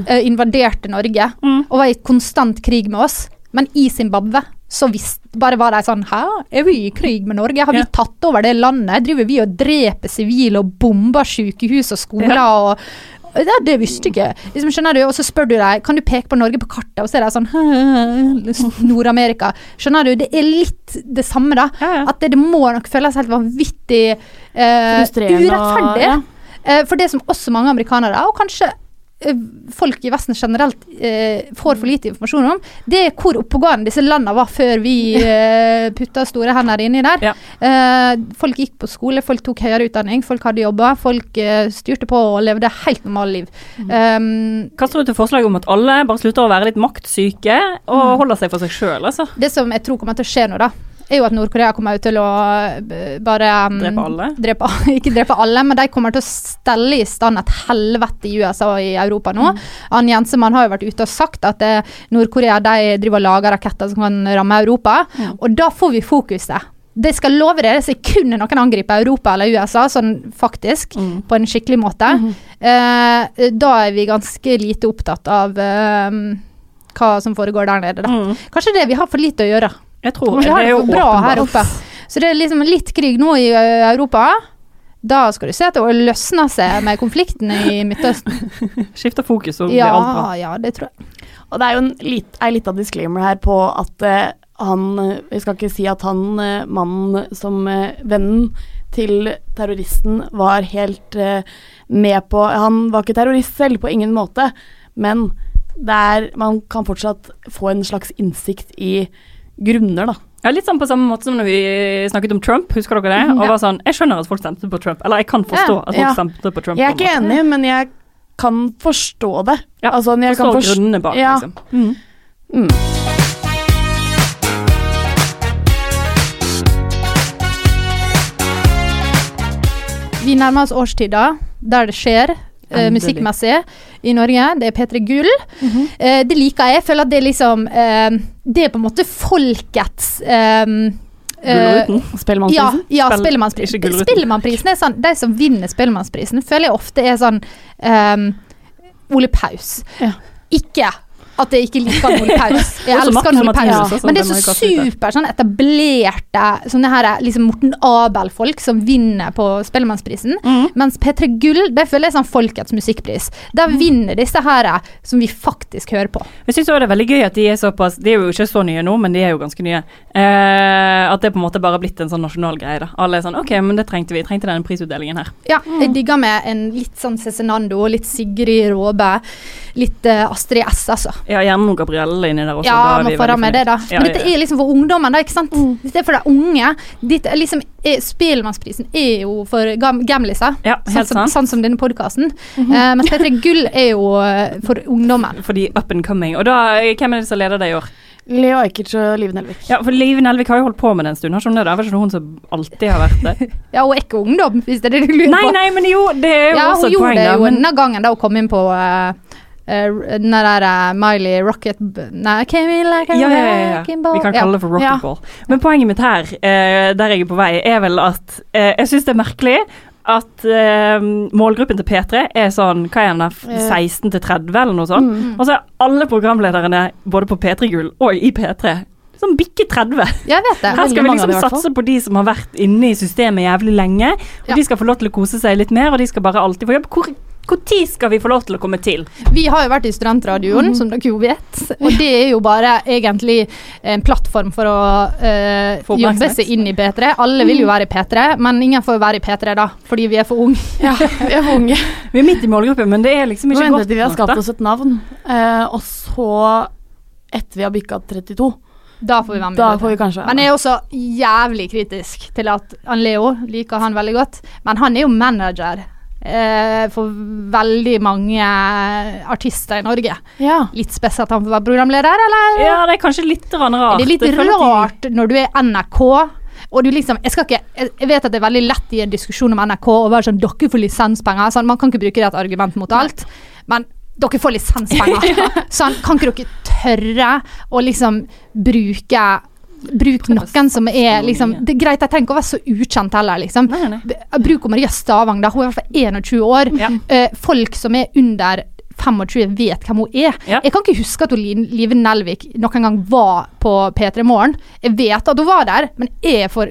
eh, invaderte Norge og var i konstant krig med oss, men i Zimbabwe så visst, bare var de sånn Hæ, er vi i krig med Norge? Har vi tatt over det landet? Driver vi og dreper sivile og bomber sykehus og skoler og ja, det visste ikke. Liksom, skjønner du? Og så spør du deg Kan du peke på Norge på kartet, og så er de sånn «Hæ, Nord-Amerika. Skjønner du? Det er litt det samme, da. At det, det må nok føles helt vanvittig eh, urettferdig. og- ja. Eh, for det som også mange amerikanere, og kanskje folk i Vesten generelt eh, får for lite informasjon om, det er hvor oppegående disse landene var før vi eh, putta store hender inni der. Eh, folk gikk på skole, folk tok høyere utdanning, folk hadde jobber, folk eh, styrte på og levde helt normale liv. Um, Kaster du til forslag om at alle bare slutter å være litt maktsyke og holder seg for seg sjøl, altså? Det som jeg tror kommer til å skje nå, da, er jo at Nord-Korea kommer til å eh, bare um, Drepe alle? Drepe, ikke drepe alle, men de kommer til å stelle i stand et helvete i USA og i Europa nå. Ann Jensemann har jo vært ute og sagt at eh, Nord-Korea driver og lager raketter som kan ramme Europa, og da får vi fokuset. Det skal love dere, sekundet noen angriper Europa eller USA, sånn faktisk, på en skikkelig måte, eh, da er vi ganske lite opptatt av eh, hva som foregår der nede. Da. Kanskje det vi har for lite å gjøre. Jeg tror det det er jo bra her åpenbart. oppe. Så det er liksom litt krig nå i Europa. Da skal du se at det løsner seg med konflikten i Midtøsten. Skifter fokus, og Ja, blir alt bra. ja, det tror jeg. Og det er jo en lit, ei lita disclaimer her på at uh, han eh, Vi skal ikke si at han uh, mannen som uh, vennen til terroristen var helt eh, med på Han var ikke terrorist selv, på ingen måte, men det er Man kan fortsatt få en slags innsikt i grunner, da. Ja, Litt sånn på samme måte som når vi snakket om Trump, husker dere det? Og Ja. var sånn Jeg skjønner at folk stemte på Trump, eller jeg kan forstå Ja, at folk ja. stemte på Trump. Jeg er ikke en enig, men jeg kan forstå det. altså, jeg kan forst- grunnene bak, ja. liksom. Mm. Mm. Vi nærmer oss årstida der det skjer. eh, musikkmessig i Norge. Det er P3 Gull. Mhm. Eh, det liker jeg. Jeg føler at det er liksom eh, Det er på en måte folkets eh, eh, Gullruten? Spellemannsprisen? Ja, ja Spell- Spellemannsprisen. Spellemannprisen er sånn De som vinner Spellemannsprisen, føler jeg ofte er sånn eh, Ole Paus. Ikke at jeg ikke liker Ole Paus. Jeg elsker Marcus og Ole Paus. Men det er så super sånn etablerte sånne her, liksom Morten Abel-folk som vinner på Spellemannsprisen. Mm. Mens P3 Gull, det føler jeg er sånn folkets musikkpris. Der Mm. vinner disse her som vi faktisk hører på. Jeg syns det er veldig gøy at de er såpass De er jo ikke så nye nå, men de er jo ganske nye. Eh, at det på en måte bare har blitt en sånn nasjonal greie. da Alle er sånn OK, men det trengte vi. Trengte denne prisutdelingen her. Ja, jeg digger med en litt sånn Cezinando, litt Sigrid Råbe, litt eh, Astrid S, altså. Ja, gjerne noen Gabrielle inni der også. Ja, da er må vi få veldig med det, da. Men ja, dette er liksom for ungdommen, da, ikke sant? Dette er for de unge. Dette er liksom, er, Spellemannsprisen er jo for gam gamliser, Ja, helt sånn, som, sant. sånn som denne podkasten. mens P3 Gull er jo eh, for ungdommen. For de up and coming. Og da, hvem er det som leder det i år? Leo Ajkic og Live Nelvik. Ja, for Liv Nelvik har jo holdt på med det en stund, har ikke hun det? Det vel ikke hun som alltid har vært det? Ja, hun er ikke ungdom, hvis det er det du lurer på. nei, nei, men jo, det er jo ja, også hun gjorde det jo Men, denne gangen da hun kom inn på eh, eh, den der eh, Miley Rocket Nei, came in like a ja, ja, ja, ja. ball. Vi kan kalle det for Ja. rocketball. Men poenget mitt her, uh, der jeg er på vei, er vel at uh, jeg syns det er merkelig at målgruppen til P3 er sånn hva er den der, Eh. 16 til 30 eller noe sånt. Mm. Og så er alle programlederne både på P3 Gull og i P3 som bikker 30. Jeg vet det. Her skal vi liksom satse på de som har vært inne i systemet jævlig lenge. Og Ja. de skal få lov til å kose seg litt mer, og de skal bare alltid få jobb. Hvor, tid skal vi få lov til å komme til? Vi har jo vært i Studentradioen, mm. som dere jo vet. Og det er jo bare egentlig en plattform for å Få jobbe seg inn i P3. Alle vil jo være i P3, men ingen får være i P3 da, fordi vi er for unge. Ja, vi er for unge. Vi er midt i målgruppen, men det er liksom Nå ikke venter godt til vi har skapt oss et navn, eh, og så etter vi har bikka 32, Da får vi være med. da får vi kanskje ja. Men jeg er også jævlig kritisk til at han Leo liker han veldig godt, men han er jo manager for veldig mange artister i Norge. Ja. Litt spesielt at han får være programleder, eller? Ja, det er kanskje litt rart. Det er litt rart når du er NRK. Og du liksom, jeg, skal ikke, jeg jeg vet at det er veldig lett i en diskusjon om NRK å være sånn Dere får lisenspenger. Sånn, man kan ikke bruke det et argument mot alt. Men dere får lisenspenger. sånn, kan ikke dere tørre å liksom bruke Bruk noen som er liksom Det er greit, jeg trenger ikke å være så ukjent heller, liksom. Nei, nei. Bruk Maria Stavang, da. Hun er i hvert fall 21 år. Ja. Uh, folk som er under 25 vet hvem hun er. Ja. Jeg kan ikke huske at Live Nelvik noen gang var på P3 Morgen. Jeg vet at hun var der, men jeg er for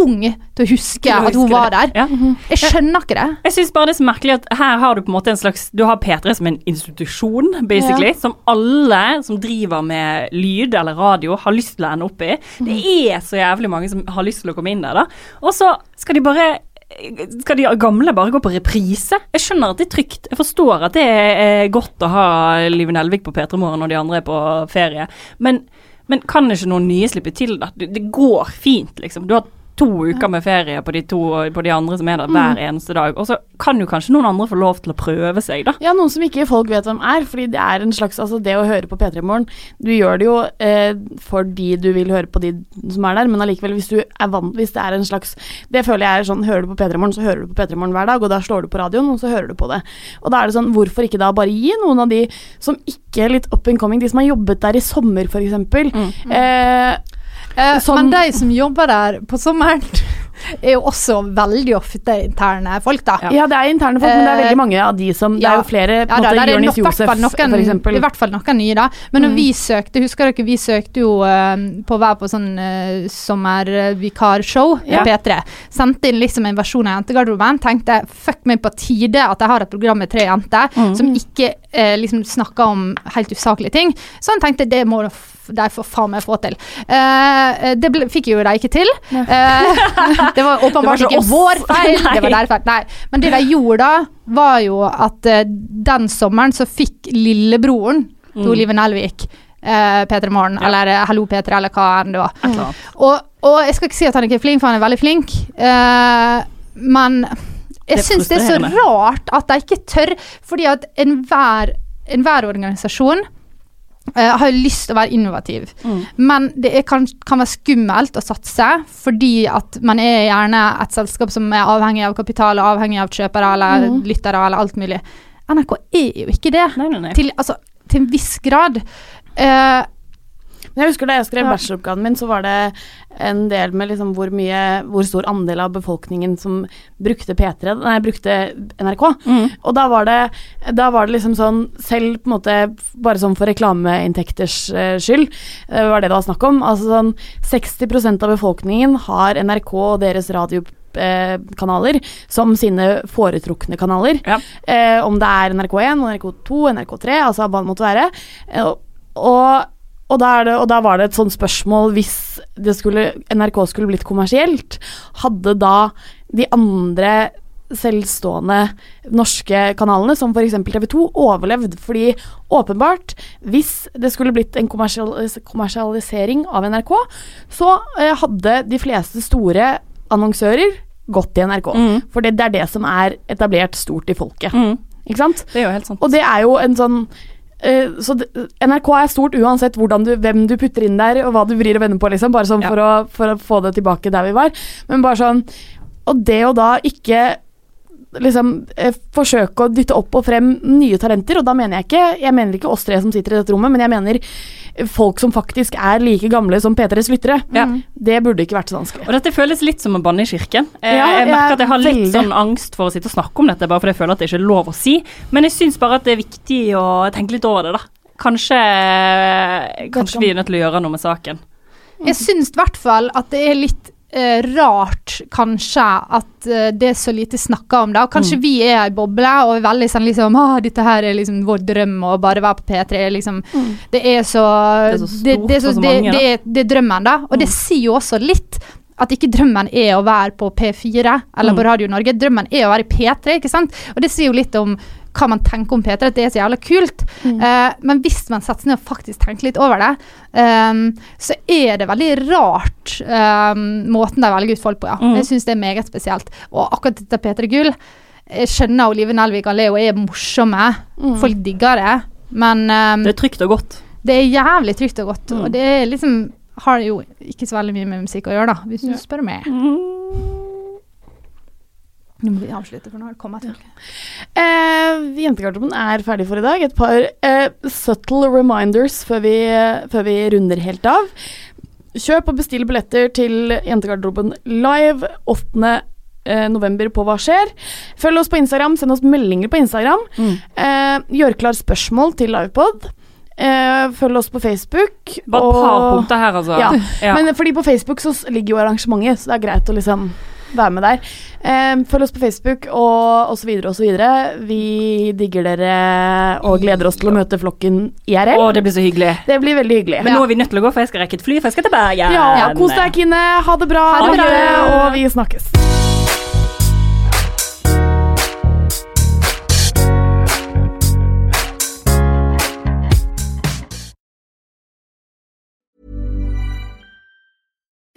ung til å huske å at hun huske var det. der. Ja. Jeg skjønner ikke det. Jeg syns bare det er så merkelig at her har du på en måte en slags Du har P3 som en institusjon, basically, som alle som driver med lyd eller radio, har lyst til å ende opp i. Det er så jævlig mange som har lyst til å komme inn der, da. Og så skal de bare skal de gamle bare gå på reprise? Jeg skjønner at det er trygt. Jeg forstår at det er godt å ha Live Nelvik på P3 Morgen når de andre er på ferie, men, men kan ikke noen nye slippe til? Det, det går fint, liksom. Du har to uker med ferie på de, to, på de andre som er der hver eneste dag. Og så kan jo kanskje noen andre få lov til å prøve seg, da. Ja, noen som ikke folk vet hvem er, fordi det er en slags Altså, det å høre på P3 Morgen Du gjør det jo eh, fordi du vil høre på de som er der, men allikevel, hvis du er vant Hvis det er en slags Det føler jeg er sånn Hører du på P3 Morgen, så hører du på P3 Morgen hver dag, og da slår du på radioen, og så hører du på det. Og da er det sånn, hvorfor ikke da bare gi noen av de som ikke er litt up and coming, de som har jobbet der i sommer, for eksempel eh, Eh, Men de som jobber der på sommeren, er jo også veldig ofte interne folk, da. Ja, det er interne folk, men det er Eh, veldig mange av de som Det er jo flere på Ja, måte Jonis nok- Josef, fall for eksempel. I hvert fall noen nye, da. Men når Mm. vi søkte, husker dere, vi søkte jo uh, på å være på sånn uh, sommervikarshow på Ja. P3. Sendte inn liksom en versjon av Jentegarderoben. Tenkte fuck meg på tide at jeg har et program med tre jenter Mm. som ikke uh, liksom snakker om helt usaklige ting. Så han tenkte det må de for faen meg få til. Uh, det ble, fikk jo de ikke til. Eh, det var åpenbart ikke vår feil. Nei. Det var deres feil. Nei. Men det de gjorde da, var jo at uh, den sommeren så fikk lillebroren til Olive Nelvik uh, P3 Morgen, Ja. eller eh, Hallo P3, eller hva enn det var. Mm. Og, og jeg skal ikke si at han ikke er flink, for han er veldig flink, uh, men jeg syns det er så rart at de ikke tør, fordi at enhver enhver organisasjon eh, har jo lyst til å være innovativ. Mm. Men det kan, kan være skummelt å satse, fordi at man er gjerne et selskap som er avhengig av kapital avhengig av kjøpere eller mm. lyttere eller alt mulig. NRK er jo ikke det. Nei, nei, nei. Til, altså, til en viss grad. Eh, Men jeg husker Da jeg skrev bacheloroppgaven min, så var det en del med liksom hvor mye Hvor stor andel av befolkningen som brukte P3 Nei, brukte NRK. Mm. Og da var det Da var det liksom sånn Selv på en måte bare sånn for reklameinntekters eh, skyld, eh, var det det var snakk om. Altså sånn 60% av befolkningen har NRK og deres radio eh, kanaler som sine foretrukne kanaler. Ja. Eh, om det er NRK1, NRK2, NRK3, altså hva det måtte være. Og, og, da det, og da var det et sånt spørsmål hvis det skulle, NRK skulle blitt kommersielt, hadde da de andre selvstående norske kanalene, som f.eks. TV 2, overlevd. Fordi åpenbart, hvis det skulle blitt en kommersialis kommersialisering av NRK, så eh, hadde de fleste store annonsører gått i NRK. Mm. For det, det er det som er etablert stort i folket. Mm. Ikke sant? Det er jo helt sant. Og det er jo en sånn så det, NRK er stort uansett hvordan du, hvem du putter inn der, og hva du vrir og vender på, liksom. Bare sånn Ja. for, å, for å få det tilbake der vi var. Men bare sånn Og det å da ikke liksom eh, forsøke å dytte opp og frem nye talenter, og da mener jeg ikke Jeg mener ikke oss tre som sitter i dette rommet, men jeg mener folk som faktisk er like gamle som P3s lyttere. Ja. Det burde ikke vært så vanskelig. Og dette føles litt som å banne i kirken. Eh, Ja, jeg merker at jeg har litt veldig. sånn angst for å sitte og snakke om dette, bare fordi jeg føler at det ikke er lov å si. Men jeg syns bare at det er viktig å tenke litt over det, da. Kanskje, kanskje vi er nødt til å gjøre noe med saken. Jeg syns i hvert fall at det er litt eh, rart, kanskje, at eh, det er så lite snakka om det. Og kanskje vi er ei boble og er veldig sånn liksom ah, Dette her er liksom vår drøm å bare være på P3. Liksom. Det er så Det er så stort det, det er det, er, det er drømmen, da. Og det sier jo også litt at ikke drømmen er å være på P4 eller på Radio Norge. Drømmen er å være i P3, ikke sant. Og det sier jo litt om hva man tenker om P3, at det er så jævla kult. Eh, men hvis man setter seg ned og faktisk tenker litt over det, um, så er det veldig rart um, måten de velger ut folk på, ja. Mm. Jeg syns det er meget spesielt. Og akkurat dette P3 Gull Jeg skjønner Olive Nelvik og Leo er morsomme. Folk digger det. Men um, Det er trygt og godt. det er jævlig trygt og godt. Mm. Og det er liksom har jo ikke så veldig mye med musikk å gjøre, da, hvis du spør meg. Nå må vi avslutte, for nå har det kommet til. Eh, Jentegarderoben er ferdig for i dag. Et par eh, subtle reminders før vi, før vi runder helt av. Kjøp og bestill billetter til Jentegarderoben live 8. eh, november på Hva skjer? Følg oss på Instagram, send oss meldinger på Instagram. Eh, gjør klar spørsmål til livepod. Eh, følg oss på Facebook. Bare et par punkter her, altså. Ja. Ja. Men fordi på Facebook så ligger jo arrangementet, så det er greit å liksom være med der. Uh, følg oss på Facebook og, osv. så videre. Vi digger dere og gleder oss til å møte flokken IRL. Å, det blir så hyggelig. Det blir veldig hyggelig. Men nå er vi nødt til å gå, for jeg skal rekke et fly, for jeg skal til Bergen. ja, kos deg, Kine. Ha det bra. Ha det bra. Og vi snakkes.